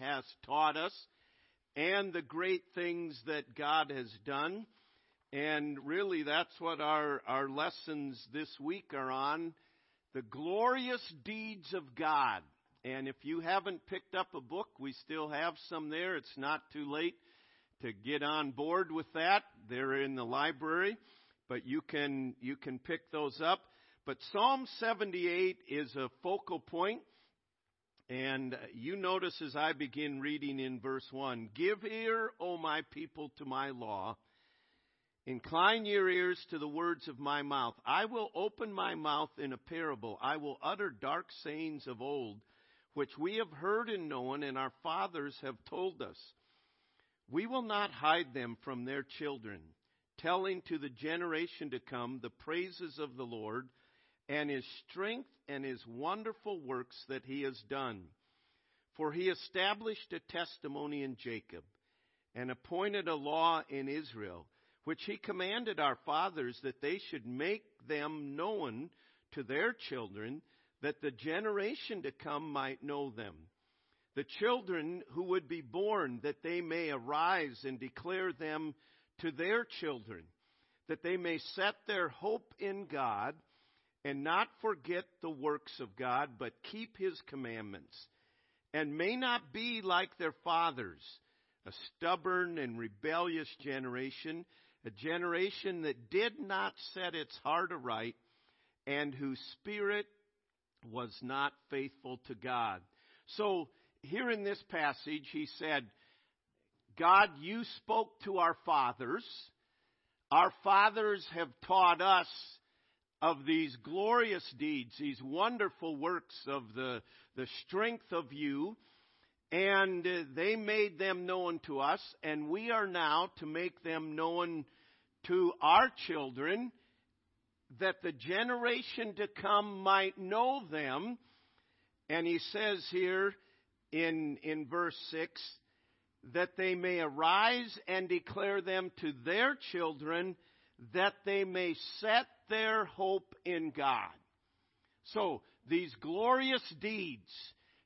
has taught us and the great things that God has done. And really, that's what our, our lessons this week are on the glorious deeds of God. And if you haven't picked up a book, we still have some there. It's not too late to get on board with that. They're in the library, but you can, you can pick those up. But Psalm 78 is a focal point. And you notice as I begin reading in verse 1 Give ear, O my people, to my law. Incline your ears to the words of my mouth. I will open my mouth in a parable. I will utter dark sayings of old, which we have heard and known, and our fathers have told us. We will not hide them from their children, telling to the generation to come the praises of the Lord and his strength and his wonderful works that he has done. For he established a testimony in Jacob and appointed a law in Israel, which he commanded our fathers that they should make them known to their children, that the generation to come might know them. The children who would be born, that they may arise and declare them to their children, that they may set their hope in God and not forget the works of God, but keep his commandments, and may not be like their fathers, a stubborn and rebellious generation, a generation that did not set its heart aright, and whose spirit was not faithful to God. So, here in this passage, he said, God, you spoke to our fathers. Our fathers have taught us of these glorious deeds, these wonderful works of the, the strength of you, and uh, they made them known to us, and we are now to make them known to our children, that the generation to come might know them. And he says here in, in verse 6 that they may arise and declare them to their children, that they may set their hope in God. So, these glorious deeds,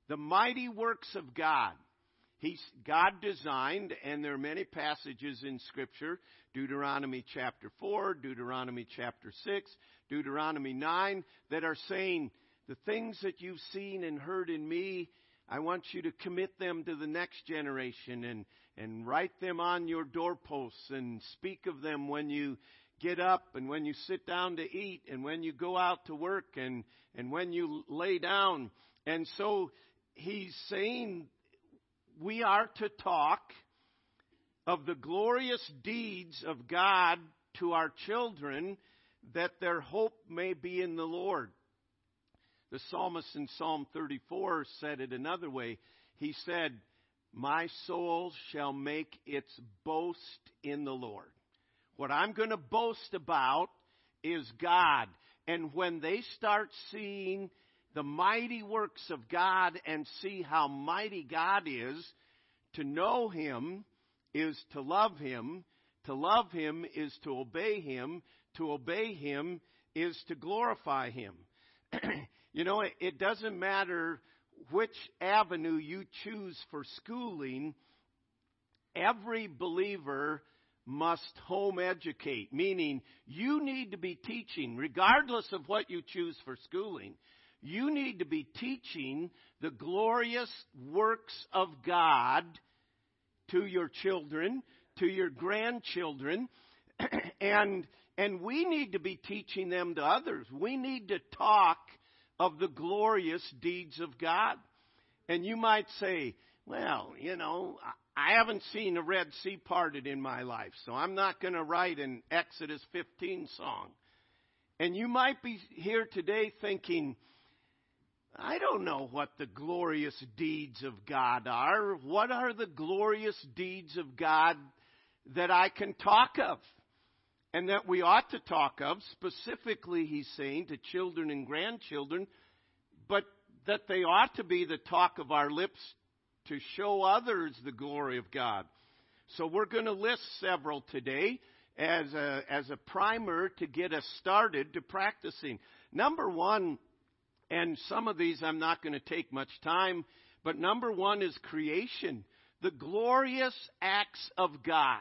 the mighty works of God, He's, God designed, and there are many passages in Scripture, Deuteronomy chapter 4, Deuteronomy chapter 6, Deuteronomy 9, that are saying, the things that you've seen and heard in me, I want you to commit them to the next generation and, and write them on your doorposts and speak of them when you get up and when you sit down to eat and when you go out to work and, and when you lay down. And so he's saying we are to talk of the glorious deeds of God to our children that their hope may be in the Lord. The psalmist in Psalm 34 said it another way. He said, My soul shall make its boast in the Lord. What I'm going to boast about is God. And when they start seeing the mighty works of God and see how mighty God is, to know Him is to love Him. To love Him is to obey Him. To obey Him is to glorify Him. you know, it, it doesn't matter which avenue you choose for schooling, every believer must home educate, meaning you need to be teaching, regardless of what you choose for schooling, you need to be teaching the glorious works of God to your children, to your grandchildren, and and we need to be teaching them to others. We need to talk of the glorious deeds of God. And you might say, well, you know, I haven't seen the Red Sea parted in my life, so I'm not going to write an Exodus 15 song. And you might be here today thinking, I don't know what the glorious deeds of God are. What are the glorious deeds of God that I can talk of? And that we ought to talk of, specifically, he's saying, to children and grandchildren, but that they ought to be the talk of our lips to show others the glory of God. So we're going to list several today as a, as a primer to get us started to practicing. Number one, and some of these I'm not going to take much time, But number one is creation, the glorious acts of God.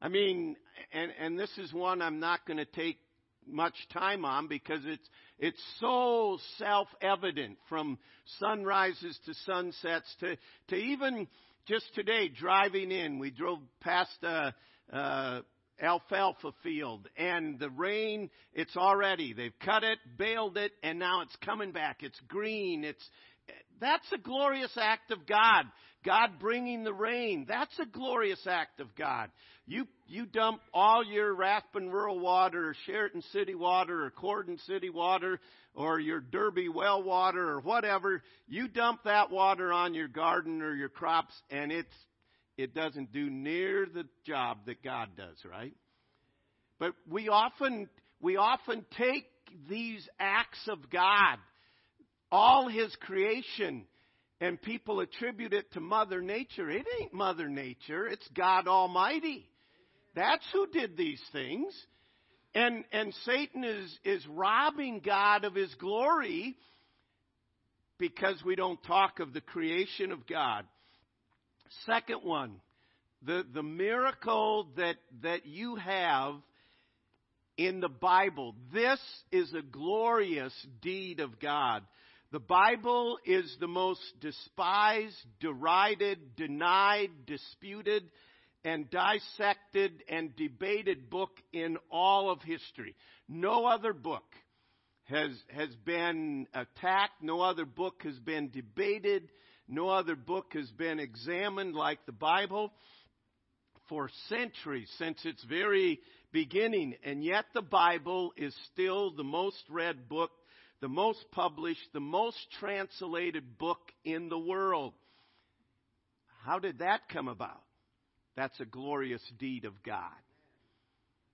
I mean, and, and this is one I'm not going to take much time on because it's it's so self-evident from sunrises to sunsets to to even just today driving in we drove past a, a alfalfa field and the rain it's already they've cut it baled it and now it's coming back. It's green. It's that's a glorious act of God God bringing the rain. That's a glorious act of God. You you dump all your Rathbun rural water or Chariton city water or Corydon city water or your Derby well water or whatever. You dump that water on your garden or your crops and it's it doesn't do near the job that God does, right? But we often, we often take these acts of God, all His creation, and people attribute it to Mother Nature. It ain't Mother Nature, it's God Almighty. That's who did these things. And, and Satan is, is robbing God of His glory because we don't talk of the creation of God. Second one, the, the miracle that, that you have in the Bible. This is a glorious deed of God. The Bible is the most despised, derided, denied, disputed, and dissected and debated book in all of history. No other book has, has been attacked. No other book has been debated. No other book has been examined like the Bible for centuries, since its very beginning. And yet the Bible is still the most read book, the most published, the most translated book in the world. How did that come about? That's a glorious deed of God.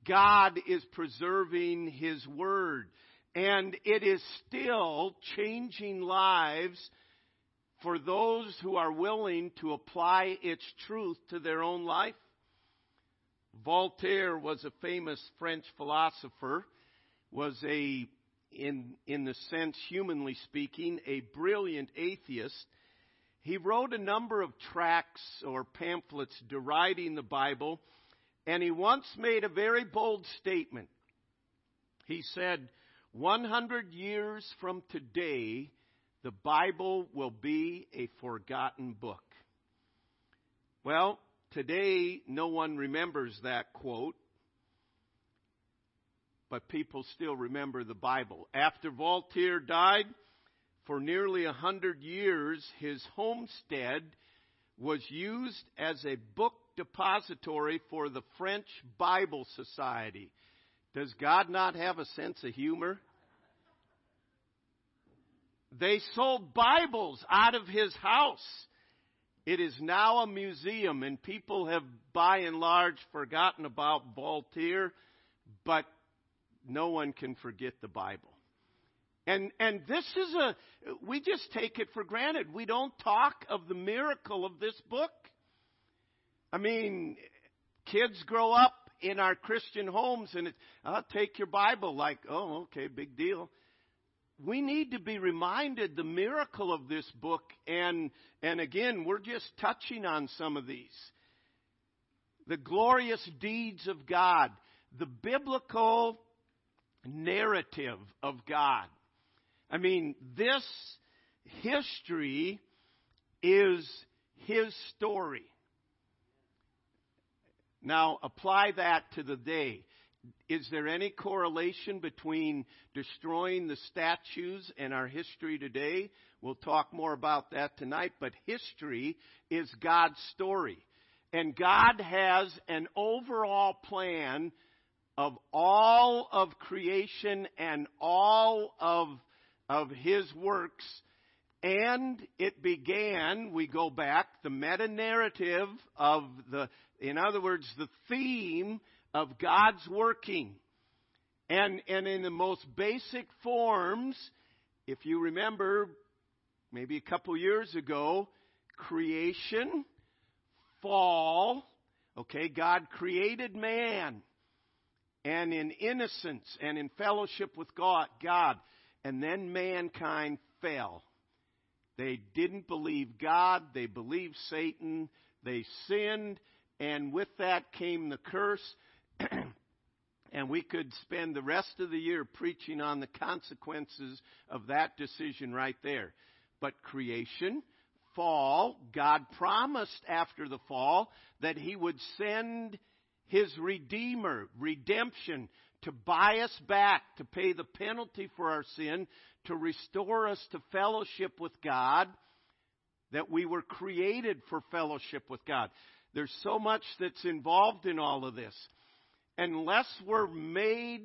God is preserving His Word, and it is still changing lives for those who are willing to apply its truth to their own life. Voltaire was a famous French philosopher, was a, in, in the sense, humanly speaking, a brilliant atheist. He wrote a number of tracts or pamphlets deriding the Bible, and he once made a very bold statement. He said, 100 years from today, the Bible will be a forgotten book. Well, today no one remembers that quote, but people still remember the Bible. After Voltaire died, for nearly a hundred years, his homestead was used as a book depository for the French Bible Society. Does God not have a sense of humor? They sold Bibles out of his house. It is now a museum, and people have by and large forgotten about Voltaire, but no one can forget the Bible. And, and this is a, we just take it for granted. We don't talk of the miracle of this book. I mean, kids grow up in our Christian homes and it, I'll take your Bible like, oh, okay, big deal we need to be reminded the miracle of this book and and again we're just touching on some of these the glorious deeds of God the biblical narrative of God i mean this history is his story now apply that to the day is there any correlation between destroying the statues and our history today? We'll talk more about that tonight, but history is God's story. And God has an overall plan of all of creation and all of, of His works. And it began, we go back, the meta narrative of the, in other words, the theme of God's working. And, and in the most basic forms, if you remember, maybe a couple years ago, creation, fall, okay, God created man, and in innocence and in fellowship with God, God, and then mankind fell. They didn't believe God, they believed Satan, they sinned, and with that came the curse. and we could spend the rest of the year preaching on the consequences of that decision right there. But creation, fall, God promised after the fall that He would send His Redeemer, redemption, to buy us back, to pay the penalty for our sin, to restore us to fellowship with God, that we were created for fellowship with God. There's so much that's involved in all of this. Unless we're made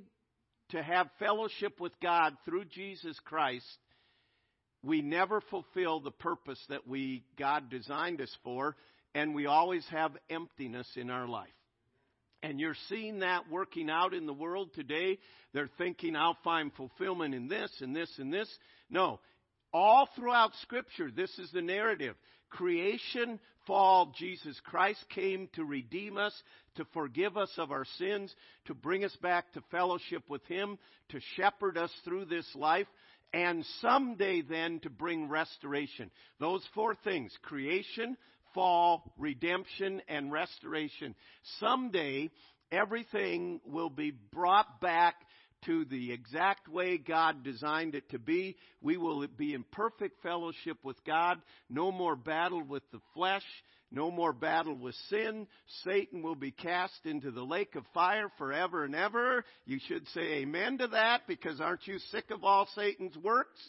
to have fellowship with God through Jesus Christ, we never fulfill the purpose that we God designed us for, and we always have emptiness in our life. And you're seeing that working out in the world today. They're thinking, I'll find fulfillment in this and this and this. No. All throughout Scripture, this is the narrative. Creation, fall, Jesus Christ came to redeem us, to forgive us of our sins, to bring us back to fellowship with Him, to shepherd us through this life, and someday then to bring restoration. Those four things creation, fall, redemption, and restoration. Someday, everything will be brought back to the exact way God designed it to be. We will be in perfect fellowship with God. No more battle with the flesh. No more battle with sin. Satan will be cast into the lake of fire forever and ever. You should say amen to that because aren't you sick of all Satan's works?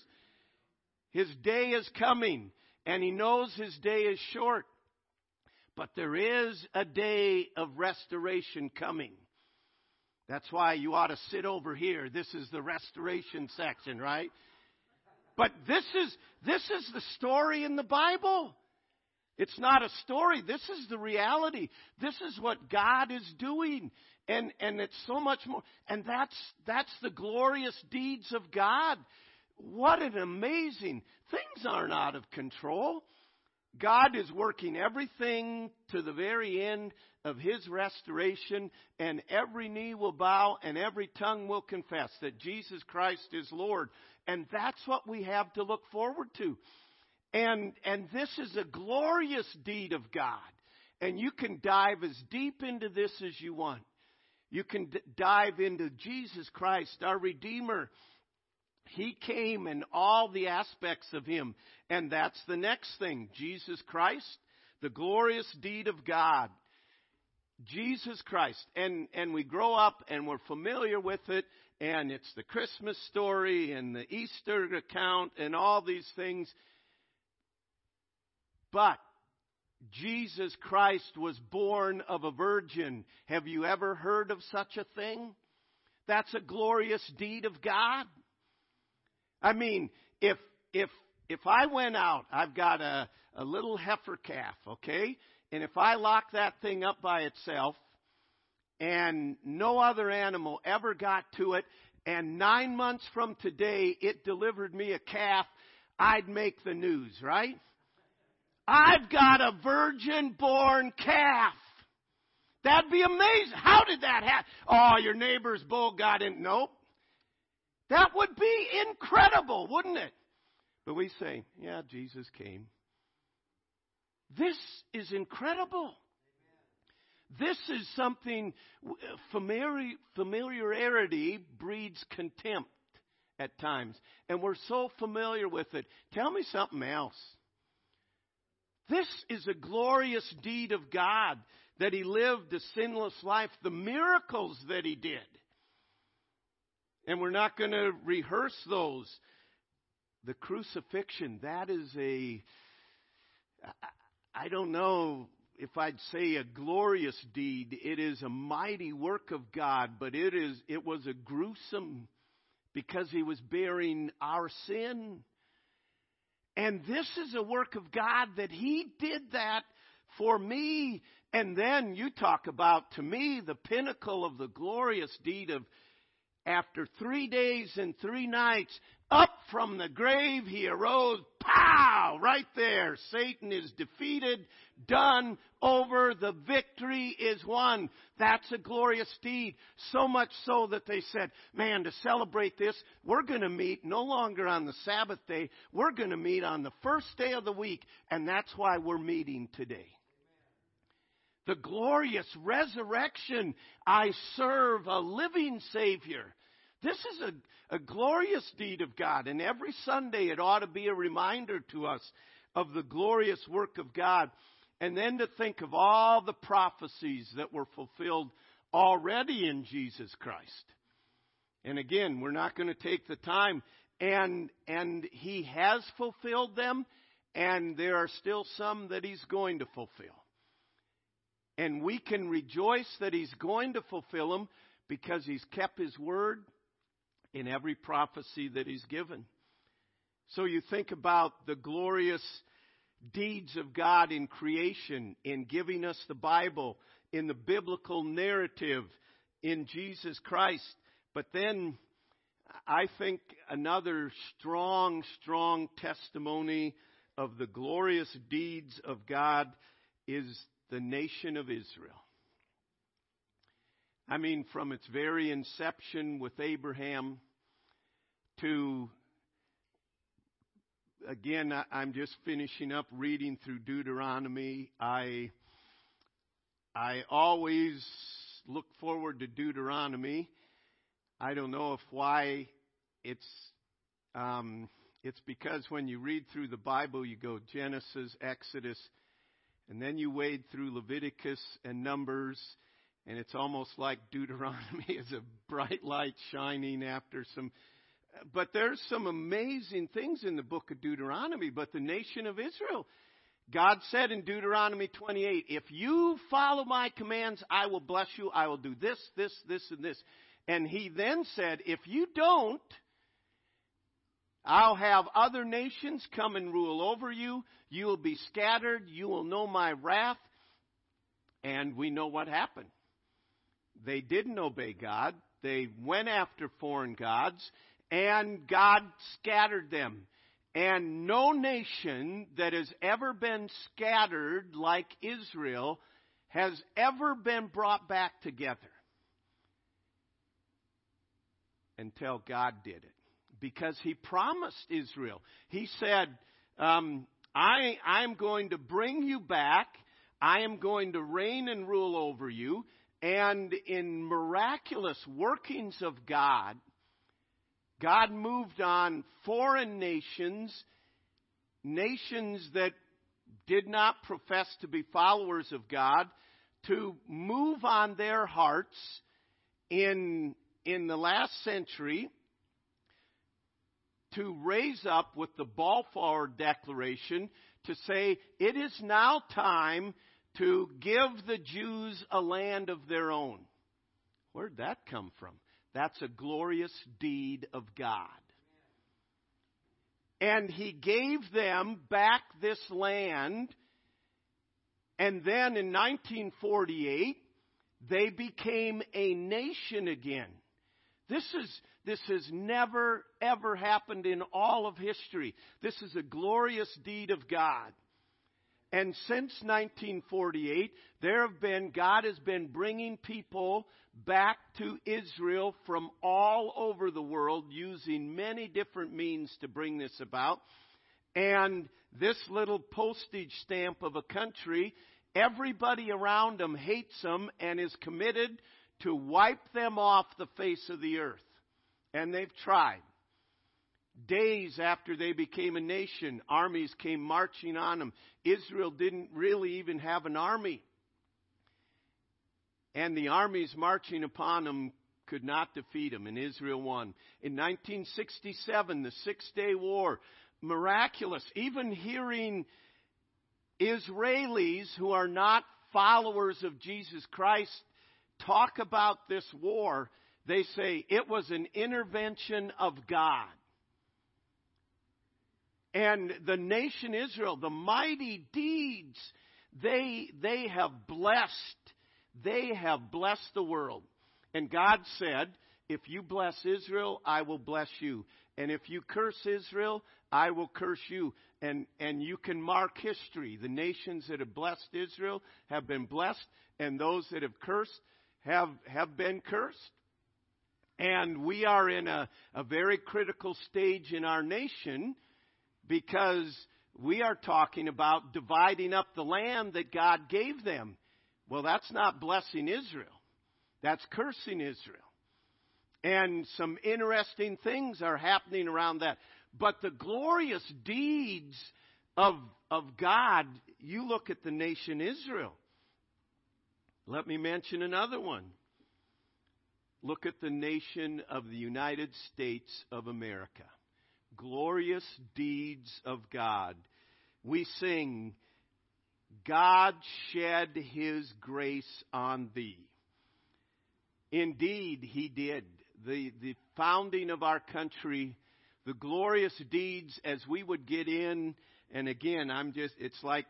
His day is coming and he knows his day is short. But there is a day of restoration coming. That's why you ought to sit over here. This is the restoration section, right? But this is, this is the story in the Bible. It's not a story. This is the reality. This is what God is doing. And, and it's so much more. And that's, that's the glorious deeds of God. What an amazing, things aren't out of control. God is working everything to the very end of His restoration, and every knee will bow and every tongue will confess that Jesus Christ is Lord. And that's what we have to look forward to. And, and this is a glorious deed of God. And you can dive as deep into this as you want. You can d- dive into Jesus Christ, our Redeemer he came in all the aspects of Him. And that's the next thing. Jesus Christ, the glorious deed of God. Jesus Christ. And, and we grow up and we're familiar with it. And it's the Christmas story and the Easter account and all these things. But Jesus Christ was born of a virgin. Have you ever heard of such a thing? That's a glorious deed of God. I mean, if if if I went out, I've got a, a little heifer calf, okay? And if I lock that thing up by itself and no other animal ever got to it, and nine months from today it delivered me a calf, I'd make the news, right? I've got a virgin born calf. That'd be amazing. How did that happen? Oh, your neighbor's bull got in. Nope. That would be incredible, wouldn't it? But we say, yeah, Jesus came. This is incredible. This is something, familiar, familiarity breeds contempt at times. And we're so familiar with it. Tell me something else. This is a glorious deed of God that He lived a sinless life, the miracles that He did. And we're not going to rehearse those. The crucifixion, that is a, I don't know if I'd say a glorious deed. It is a mighty work of God, but it is, it was a gruesome because he was bearing our sin. And this is a work of God that he did that for me. And then you talk about, to me, the pinnacle of the glorious deed of after three days and three nights, up from the grave he arose. Pow! Right there. Satan is defeated, done, over. The victory is won. That's a glorious deed. So much so that they said, man, to celebrate this, we're going to meet no longer on the Sabbath day. We're going to meet on the first day of the week. And that's why we're meeting today the glorious resurrection. I serve a living Savior. This is a, a glorious deed of God, and every Sunday it ought to be a reminder to us of the glorious work of God. And then to think of all the prophecies that were fulfilled already in Jesus Christ. And again, we're not going to take the time. And, and He has fulfilled them, and there are still some that He's going to fulfill. And we can rejoice that He's going to fulfill them because He's kept His word in every prophecy that He's given. So you think about the glorious deeds of God in creation, in giving us the Bible, in the biblical narrative, in Jesus Christ. But then I think another strong, strong testimony of the glorious deeds of God is the nation of Israel. I mean, from its very inception with Abraham to, again, I'm just finishing up reading through Deuteronomy. I, I always look forward to Deuteronomy. I don't know if why it's, um, it's because when you read through the Bible, you go Genesis, Exodus, and then you wade through Leviticus and Numbers, and it's almost like Deuteronomy is a bright light shining after some. But there's some amazing things in the book of Deuteronomy. But the nation of Israel, God said in Deuteronomy 28, if you follow my commands, I will bless you. I will do this, this, this, and this. And he then said, if you don't, I'll have other nations come and rule over you. You will be scattered. You will know my wrath. And we know what happened. They didn't obey God. They went after foreign gods, and God scattered them. And no nation that has ever been scattered like Israel has ever been brought back together until God did it because he promised Israel. He said, um, I, I'm going to bring you back. I am going to reign and rule over you. And in miraculous workings of God, God moved on foreign nations, nations that did not profess to be followers of God, to move on their hearts in, in the last century to raise up with the Balfour Declaration to say it is now time to give the Jews a land of their own. Where'd that come from? That's a glorious deed of God. And he gave them back this land. And then in 1948, they became a nation again. This is, this has never, ever happened in all of history. This is a glorious deed of God. And since 1948, there have been, God has been bringing people back to Israel from all over the world using many different means to bring this about. And this little postage stamp of a country, everybody around them hates them and is committed to wipe them off the face of the earth. And they've tried. Days after they became a nation, armies came marching on them. Israel didn't really even have an army. And the armies marching upon them could not defeat them, and Israel won. In 1967, the Six Day War, miraculous. Even hearing Israelis who are not followers of Jesus Christ talk about this war, they say it was an intervention of God. And the nation Israel, the mighty deeds they, they have blessed, they have blessed the world. And God said, if you bless Israel, I will bless you. And if you curse Israel, I will curse you. And, and you can mark history. The nations that have blessed Israel have been blessed, and those that have cursed have, have been cursed. And we are in a, a very critical stage in our nation because we are talking about dividing up the land that God gave them. Well, that's not blessing Israel. That's cursing Israel. And some interesting things are happening around that. But the glorious deeds of, of God, you look at the nation Israel. Let me mention another one. Look at the nation of the United States of America. Glorious deeds of God. We sing, God shed his grace on thee. Indeed, he did. The, the founding of our country, the glorious deeds as we would get in, and again, I'm just, it's like,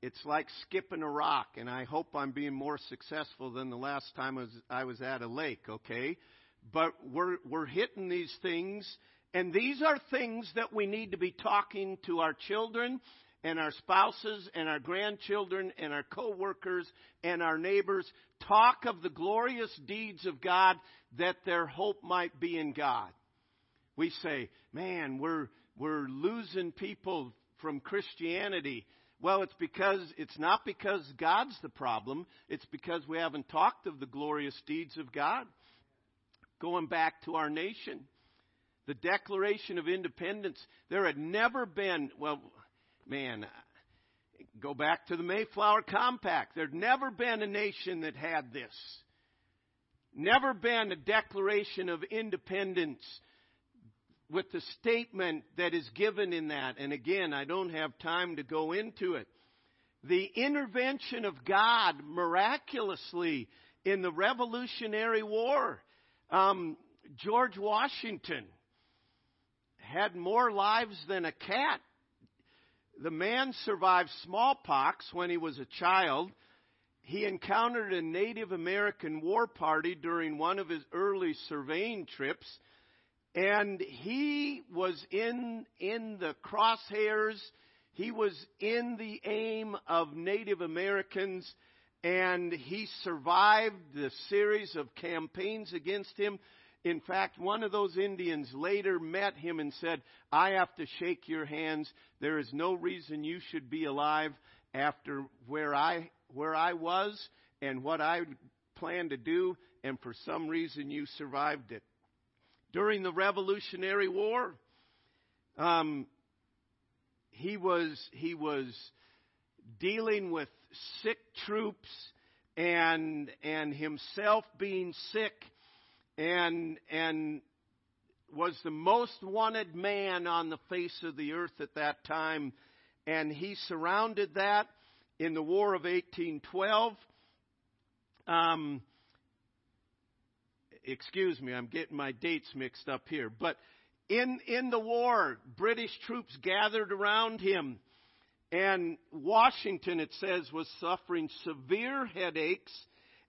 it's like skipping a rock, and I hope I'm being more successful than the last time I was, I was at a lake, okay? But we're, we're hitting these things, and these are things that we need to be talking to our children and our spouses and our grandchildren and our co-workers and our neighbors talk of the glorious deeds of God that their hope might be in God. We say, man, we're, we're losing people from Christianity. Well, it's because, it's not because God's the problem. It's because we haven't talked of the glorious deeds of God. Going back to our nation, the Declaration of Independence, there had never been, well, man, go back to the Mayflower Compact. There'd never been a nation that had this. Never been a declaration of independence with the statement that is given in that. And again, I don't have time to go into it. The intervention of God miraculously in the Revolutionary War. Um, George Washington had more lives than a cat the man survived smallpox when he was a child. He encountered a Native American war party during one of his early surveying trips, and he was in, in the crosshairs. He was in the aim of Native Americans, and he survived the series of campaigns against him. In fact, one of those Indians later met him and said, I have to shake your hands. There is no reason you should be alive after where I, where I was and what I planned to do, and for some reason you survived it. During the Revolutionary War, um, he was he was dealing with sick troops and and himself being sick and and was the most wanted man on the face of the earth at that time. And he surrounded that in the war of 1812 um, excuse me i'm getting my dates mixed up here but in in the war british troops gathered around him and washington it says was suffering severe headaches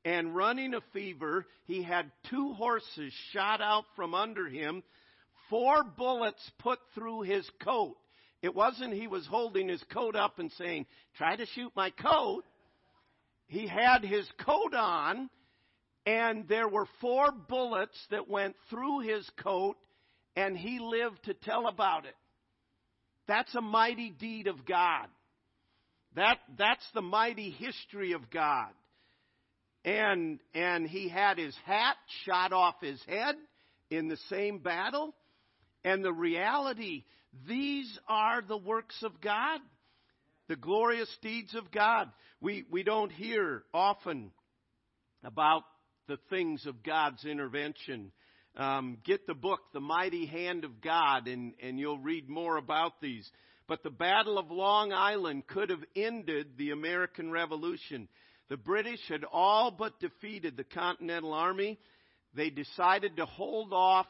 and running a fever. He had two horses shot out from under him, four bullets put through his coat. It wasn't he was holding his coat up and saying, try to shoot my coat. He had his coat on, and there were four bullets that went through his coat, and he lived to tell about it. That's a mighty deed of God. That, that's the mighty history of God and and he had his hat shot off his head in the same battle and the reality these are the works of God the glorious deeds of God we we don't hear often about the things of God's intervention um, get the book the mighty hand of God and and you'll read more about these but the battle of Long Island could have ended the American Revolution the British had all but defeated the Continental Army. They decided to hold off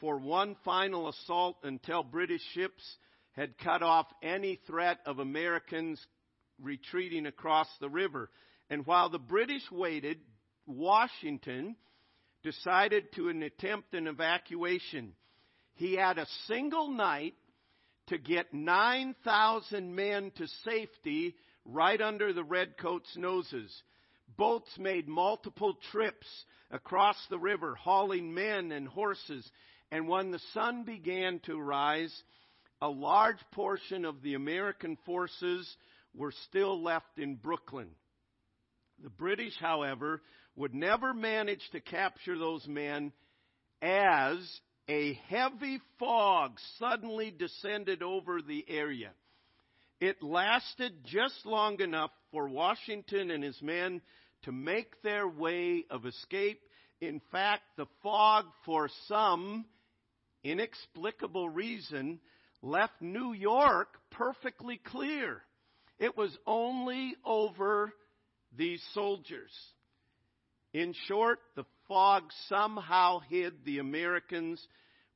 for one final assault until British ships had cut off any threat of Americans retreating across the river. And while the British waited, Washington decided to attempt an evacuation. He had a single night to get 9,000 men to safety right under the redcoats' noses. Boats made multiple trips across the river, hauling men and horses. And when the sun began to rise, a large portion of the American forces were still left in Brooklyn. The British, however, would never manage to capture those men as a heavy fog suddenly descended over the area. It lasted just long enough for Washington and his men to make their way of escape. In fact, the fog, for some inexplicable reason, left New York perfectly clear. It was only over these soldiers. In short, the fog somehow hid the Americans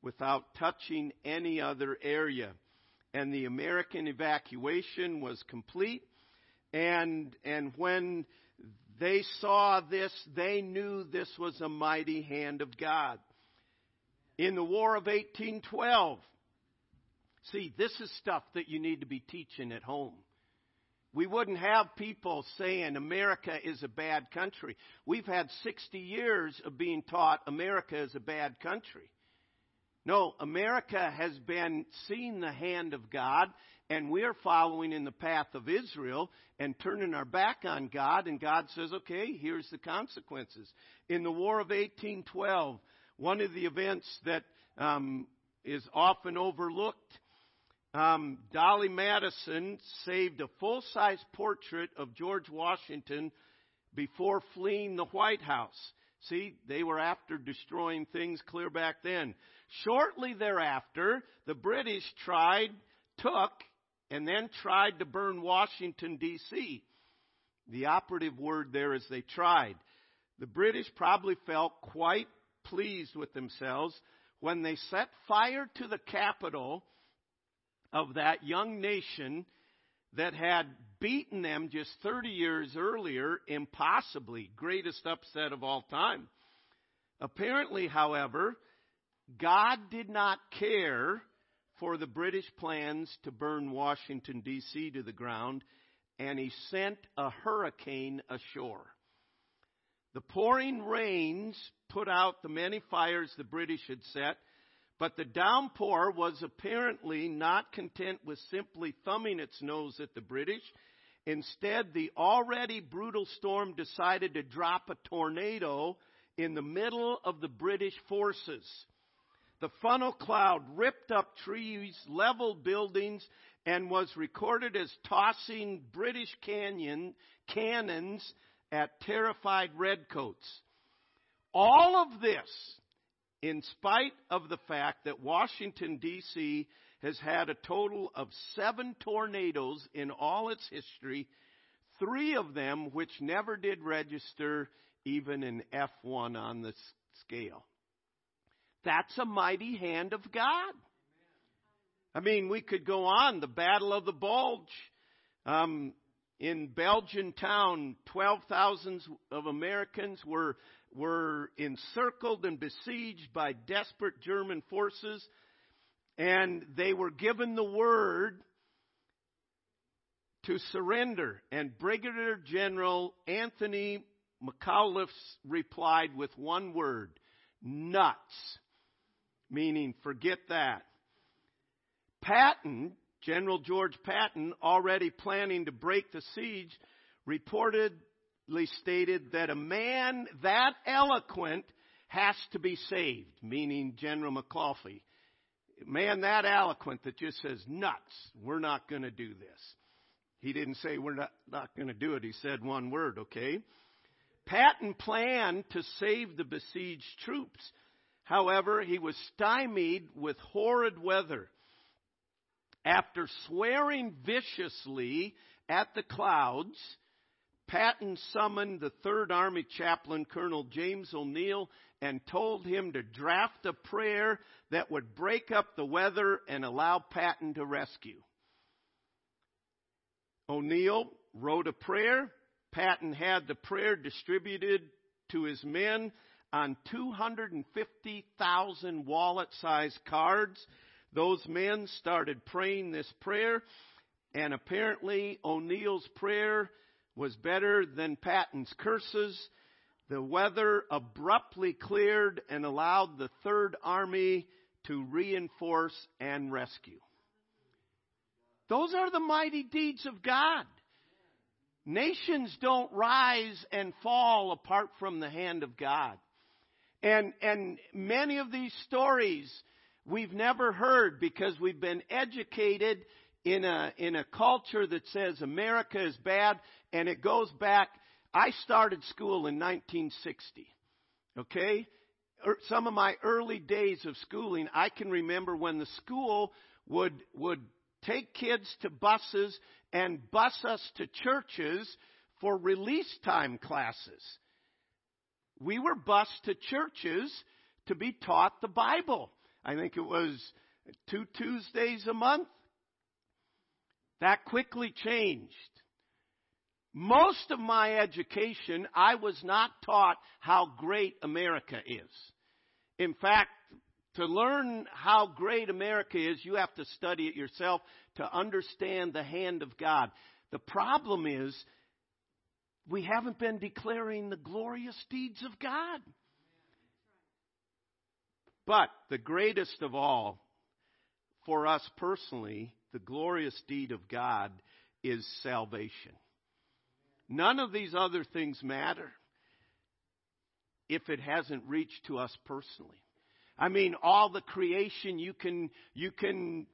without touching any other area. And the American evacuation was complete. And, and when they saw this, they knew this was a mighty hand of God. In the War of 1812, see, this is stuff that you need to be teaching at home. We wouldn't have people saying America is a bad country. We've had 60 years of being taught America is a bad country. No, America has been seeing the hand of God, and we're following in the path of Israel and turning our back on God, and God says, okay, here's the consequences. In the War of 1812, one of the events that um, is often overlooked um, Dolly Madison saved a full size portrait of George Washington before fleeing the White House. See, they were after destroying things clear back then. Shortly thereafter, the British tried, took, and then tried to burn Washington, D.C. The operative word there is they tried. The British probably felt quite pleased with themselves when they set fire to the Capitol of that young nation that had beaten them just 30 years earlier, impossibly, greatest upset of all time. Apparently, however, God did not care for the British plans to burn Washington, D.C. to the ground, and he sent a hurricane ashore. The pouring rains put out the many fires the British had set, but the downpour was apparently not content with simply thumbing its nose at the British. Instead, the already brutal storm decided to drop a tornado in the middle of the British forces. The funnel cloud ripped up trees, leveled buildings, and was recorded as tossing British canyon, cannons at terrified redcoats. All of this in spite of the fact that Washington, D.C. has had a total of seven tornadoes in all its history, three of them which never did register even an F1 on the scale. That's a mighty hand of God. I mean, we could go on. The Battle of the Bulge. Um, in Belgian town, 12,000 of Americans were were encircled and besieged by desperate German forces, and they were given the word to surrender. And Brigadier General Anthony McAuliffe replied with one word nuts, meaning forget that. Patton, General George Patton, already planning to break the siege, reported stated that a man that eloquent has to be saved, meaning General McAuliffe. Man that eloquent that just says, nuts, we're not going to do this. He didn't say we're not, not going to do it. He said one word, okay? Patton planned to save the besieged troops. However, he was stymied with horrid weather. After swearing viciously at the clouds, Patton summoned the 3rd Army chaplain, Colonel James O'Neill, and told him to draft a prayer that would break up the weather and allow Patton to rescue. O'Neill wrote a prayer. Patton had the prayer distributed to his men on 250,000 wallet sized cards. Those men started praying this prayer, and apparently O'Neill's prayer was better than Patton's curses. The weather abruptly cleared and allowed the Third Army to reinforce and rescue. Those are the mighty deeds of God. Nations don't rise and fall apart from the hand of God. And, and many of these stories we've never heard because we've been educated in a, in a culture that says America is bad and it goes back. I started school in 1960. Okay? Er, some of my early days of schooling, I can remember when the school would, would take kids to buses and bus us to churches for release time classes. We were bused to churches to be taught the Bible. I think it was two Tuesdays a month. That quickly changed. Most of my education, I was not taught how great America is. In fact, to learn how great America is, you have to study it yourself to understand the hand of God. The problem is, we haven't been declaring the glorious deeds of God. But the greatest of all, for us personally, the glorious deed of God is salvation. None of these other things matter if it hasn't reached to us personally. I mean, all the creation, you can, you can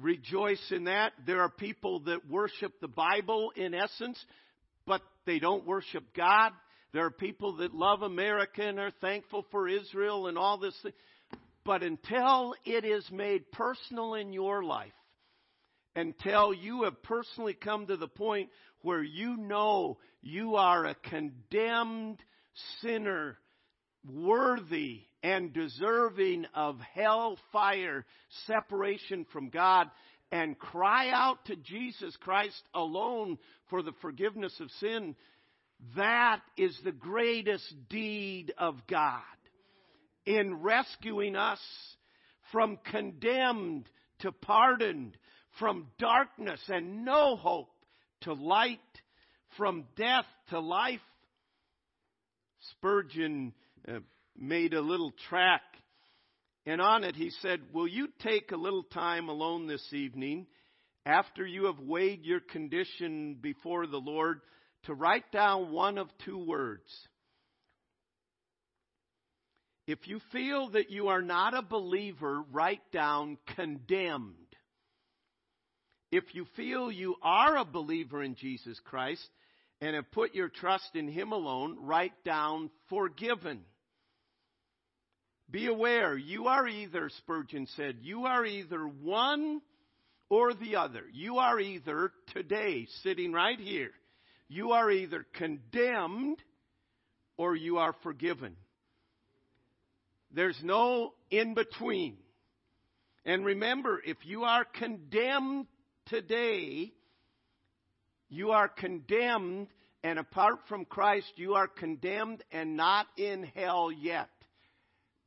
rejoice in that. There are people that worship the Bible in essence, but they don't worship God. There are people that love America and are thankful for Israel and all this. Thing. But until it is made personal in your life, until you have personally come to the point where you know you are a condemned sinner, worthy and deserving of hell fire, separation from God, and cry out to Jesus Christ alone for the forgiveness of sin, that is the greatest deed of God in rescuing us from condemned to pardoned, from darkness and no hope to light, from death to life. Spurgeon uh, made a little track, and on it he said, Will you take a little time alone this evening after you have weighed your condition before the Lord to write down one of two words? If you feel that you are not a believer, write down condemned. If you feel you are a believer in Jesus Christ and have put your trust in Him alone, write down forgiven. Be aware, you are either, Spurgeon said, you are either one or the other. You are either today, sitting right here, you are either condemned or you are forgiven. There's no in between. And remember, if you are condemned today, you are condemned, and apart from Christ, you are condemned and not in hell yet.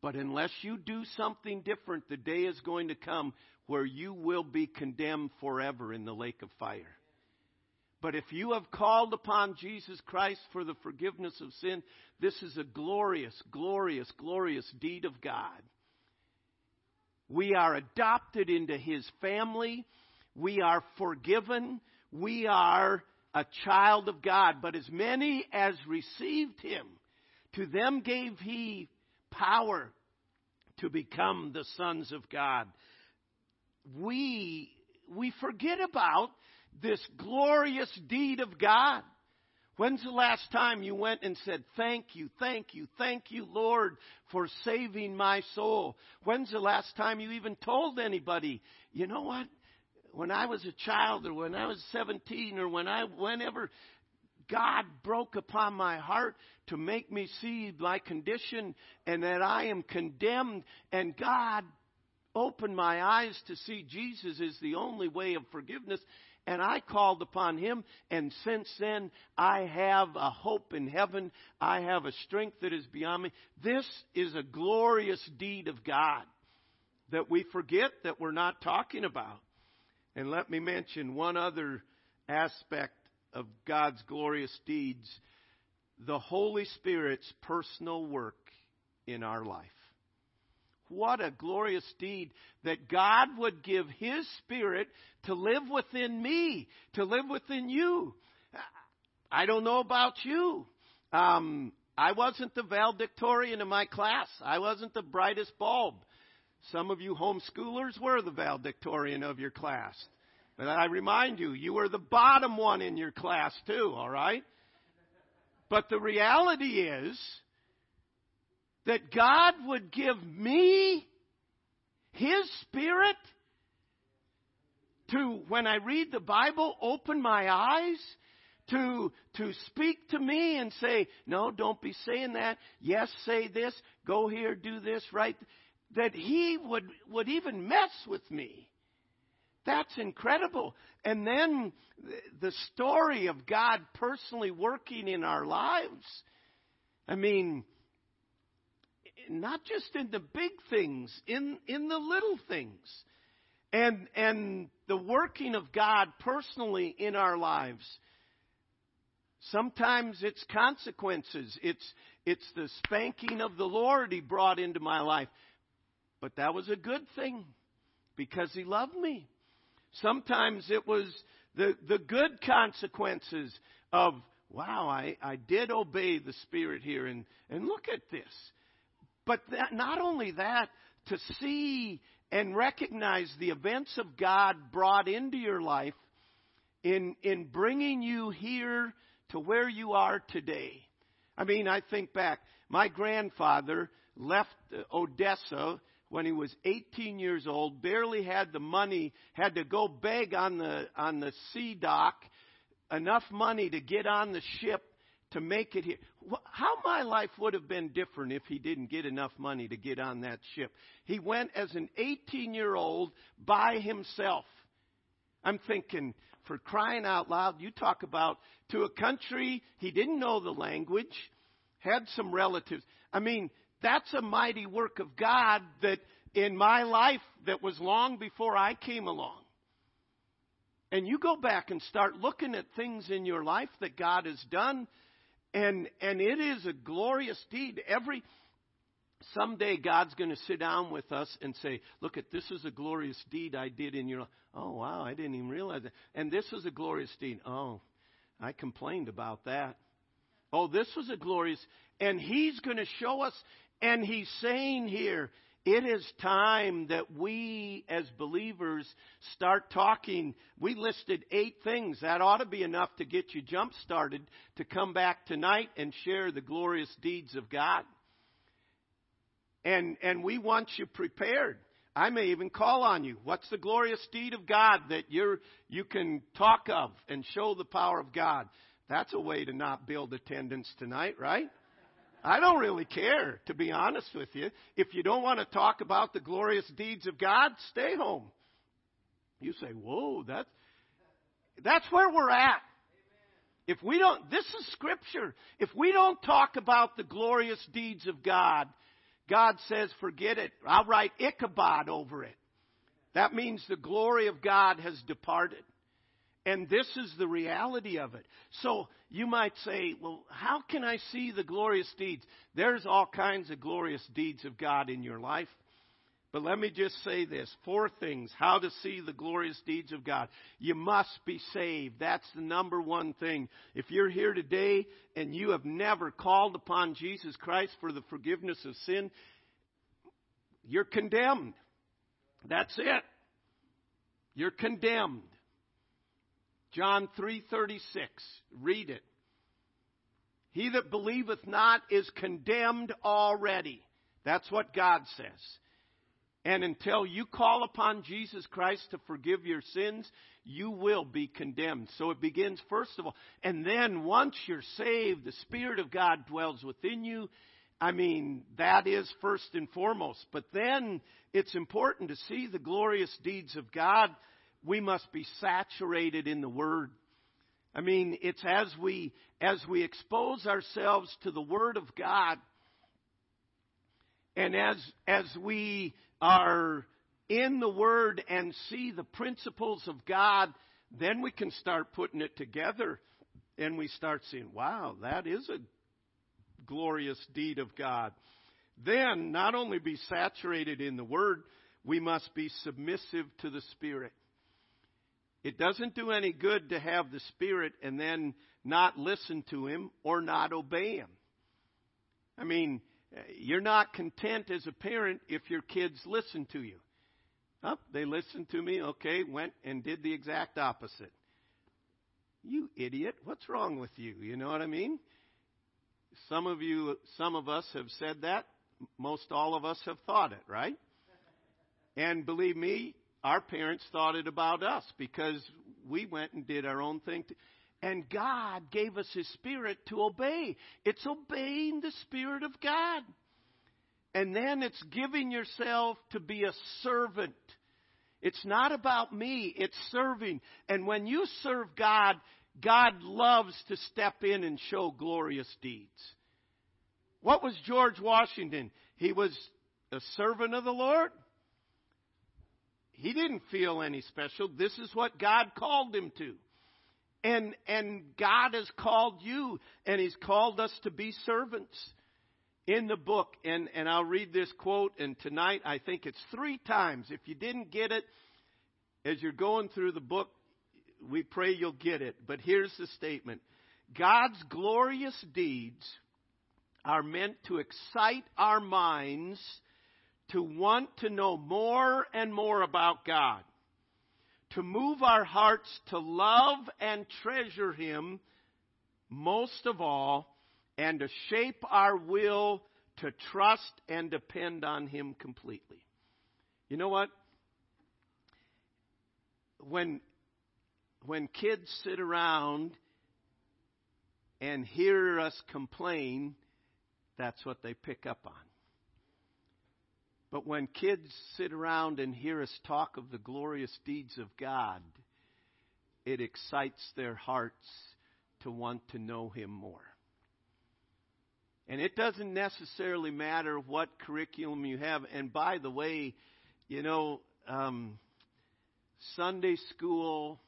But unless you do something different, the day is going to come where you will be condemned forever in the lake of fire. But if you have called upon Jesus Christ for the forgiveness of sin, this is a glorious, glorious, glorious deed of God. We are adopted into His family. We are forgiven. We are a child of God. But as many as received Him, to them gave He power to become the sons of God. We, we forget about this glorious deed of God. When's the last time you went and said, Thank you, thank you, thank you, Lord, for saving my soul? When's the last time you even told anybody, you know what? When I was a child or when I was 17 or when I, whenever God broke upon my heart to make me see my condition and that I am condemned. And God opened my eyes to see Jesus is the only way of forgiveness. and I called upon him, and since then I have a hope in heaven. I have a strength that is beyond me. This is a glorious deed of God that we forget that we're not talking about. And let me mention one other aspect of God's glorious deeds the Holy Spirit's personal work in our life. What a glorious deed that God would give His Spirit to live within me, to live within you. I don't know about you. Um, I wasn't the valedictorian in my class. I wasn't the brightest bulb. Some of you homeschoolers were the valedictorian of your class. But I remind you, you were the bottom one in your class too, all right? But the reality is that God would give me His Spirit to, when I read the Bible, open my eyes, to, to speak to me and say, no, don't be saying that. Yes, say this. Go here, do this, right? That He would, would even mess with me. That's incredible. And then the story of God personally working in our lives. I mean, not just in the big things, in, in the little things. And, and the working of God personally in our lives. Sometimes it's consequences. It's, it's the spanking of the Lord He brought into my life. But that was a good thing because He loved me. Sometimes it was the, the good consequences of, wow, I, I did obey the Spirit here, and, and look at this. But that, not only that, to see and recognize the events of God brought into your life in, in bringing you here to where you are today. I mean, I think back. My grandfather left Odessa when he was 18 years old, barely had the money, had to go beg on the, on the sea dock enough money to get on the ship to make it here. How my life would have been different if he didn't get enough money to get on that ship. He went as an 18 year old by himself. I'm thinking, for crying out loud, you talk about to a country he didn't know the language, had some relatives. I mean, that's a mighty work of God that in my life that was long before I came along. And you go back and start looking at things in your life that God has done and and it is a glorious deed. Every someday God's going to sit down with us and say, "Look at this is a glorious deed I did in your life." Oh wow, I didn't even realize that. And this is a glorious deed. Oh, I complained about that. Oh, this was a glorious and he's going to show us and he's saying here, it is time that we as believers start talking. We listed eight things. That ought to be enough to get you jump started to come back tonight and share the glorious deeds of God. And, and we want you prepared. I may even call on you. What's the glorious deed of God that you're, you can talk of and show the power of God? That's a way to not build attendance tonight, right? I don't really care, to be honest with you. If you don't want to talk about the glorious deeds of God, stay home. You say, whoa, that's, that's where we're at. If we don't, this is scripture. If we don't talk about the glorious deeds of God, God says, forget it. I'll write Ichabod over it. That means the glory of God has departed. And this is the reality of it. So you might say, well, how can I see the glorious deeds? There's all kinds of glorious deeds of God in your life. But let me just say this four things how to see the glorious deeds of God. You must be saved. That's the number one thing. If you're here today and you have never called upon Jesus Christ for the forgiveness of sin, you're condemned. That's it. You're condemned. John 3:36. Read it. He that believeth not is condemned already. That's what God says. And until you call upon Jesus Christ to forgive your sins, you will be condemned. So it begins first of all. And then once you're saved, the Spirit of God dwells within you. I mean, that is first and foremost. But then it's important to see the glorious deeds of God we must be saturated in the Word. I mean, it's as we, as we expose ourselves to the Word of God, and as, as we are in the Word and see the principles of God, then we can start putting it together and we start seeing, wow, that is a glorious deed of God. Then, not only be saturated in the Word, we must be submissive to the Spirit. It doesn't do any good to have the Spirit and then not listen to Him or not obey Him. I mean, you're not content as a parent if your kids listen to you. Oh, they listened to me, okay, went and did the exact opposite. You idiot, what's wrong with you? You know what I mean? Some of you, some of us have said that. Most all of us have thought it, right? And believe me, our parents thought it about us because we went and did our own thing. and God gave us His Spirit to obey. It's obeying the Spirit of God. And then it's giving yourself to be a servant. It's not about me, it's serving. And when you serve God, God loves to step in and show glorious deeds. What was George Washington? He was a servant of the Lord. He didn't feel any special. This is what God called him to. And, and God has called you, and He's called us to be servants in the book. And, and I'll read this quote, and tonight I think it's three times. If you didn't get it as you're going through the book, we pray you'll get it. But here's the statement God's glorious deeds are meant to excite our minds to want to know more and more about God, to move our hearts to love and treasure Him most of all, and to shape our will to trust and depend on Him completely. You know what? When when kids sit around and hear us complain, that's what they pick up on. But when kids sit around and hear us talk of the glorious deeds of God, it excites their hearts to want to know Him more. And it doesn't necessarily matter what curriculum you have. And by the way, you know, um, Sunday school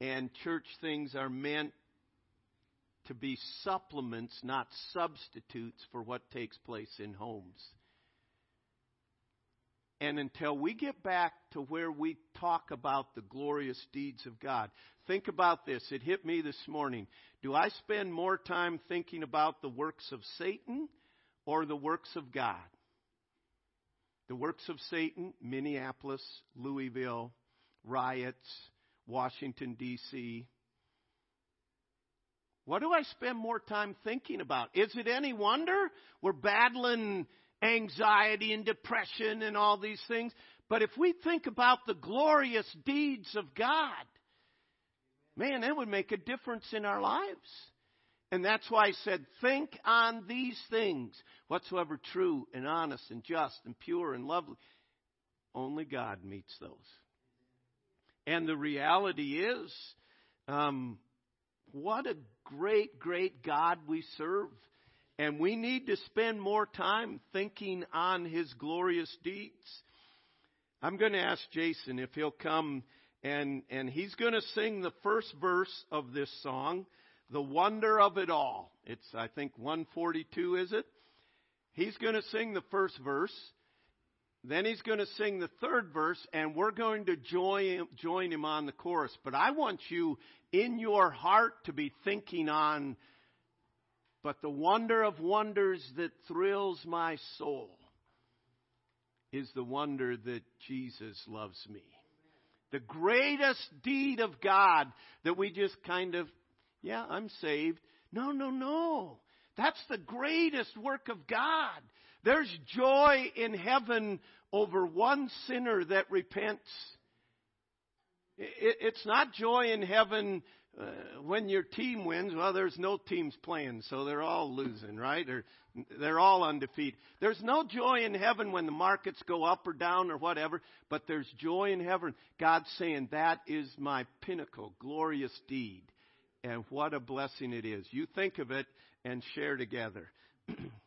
and church things are meant to be supplements, not substitutes for what takes place in homes. And until we get back to where we talk about the glorious deeds of God, think about this. It hit me this morning. Do I spend more time thinking about the works of Satan or the works of God? The works of Satan, Minneapolis, Louisville, riots, Washington, D.C. What do I spend more time thinking about? Is it any wonder we're battling anxiety and depression and all these things? But if we think about the glorious deeds of God, man, that would make a difference in our lives. And that's why I said, think on these things, whatsoever true and honest and just and pure and lovely. Only God meets those. And the reality is, um, what a great, great God we serve. And we need to spend more time thinking on his glorious deeds. I'm going to ask Jason if he'll come and, and he's going to sing the first verse of this song, The Wonder of It All. It's, I think, 142, is it? He's going to sing the first verse. Then he's going to sing the third verse, and we're going to join, join him on the chorus. But I want you in your heart to be thinking on, but the wonder of wonders that thrills my soul is the wonder that Jesus loves me. The greatest deed of God that we just kind of, yeah, I'm saved. No, no, no. That's the greatest work of God there's joy in heaven over one sinner that repents. It's not joy in heaven uh, when your team wins, well, there's no teams playing, so they're all losing, right? Or they're all undefeated. There's no joy in heaven when the markets go up or down or whatever, but there's joy in heaven. God's saying, that is my pinnacle, glorious deed. And what a blessing it is. You think of it and share together.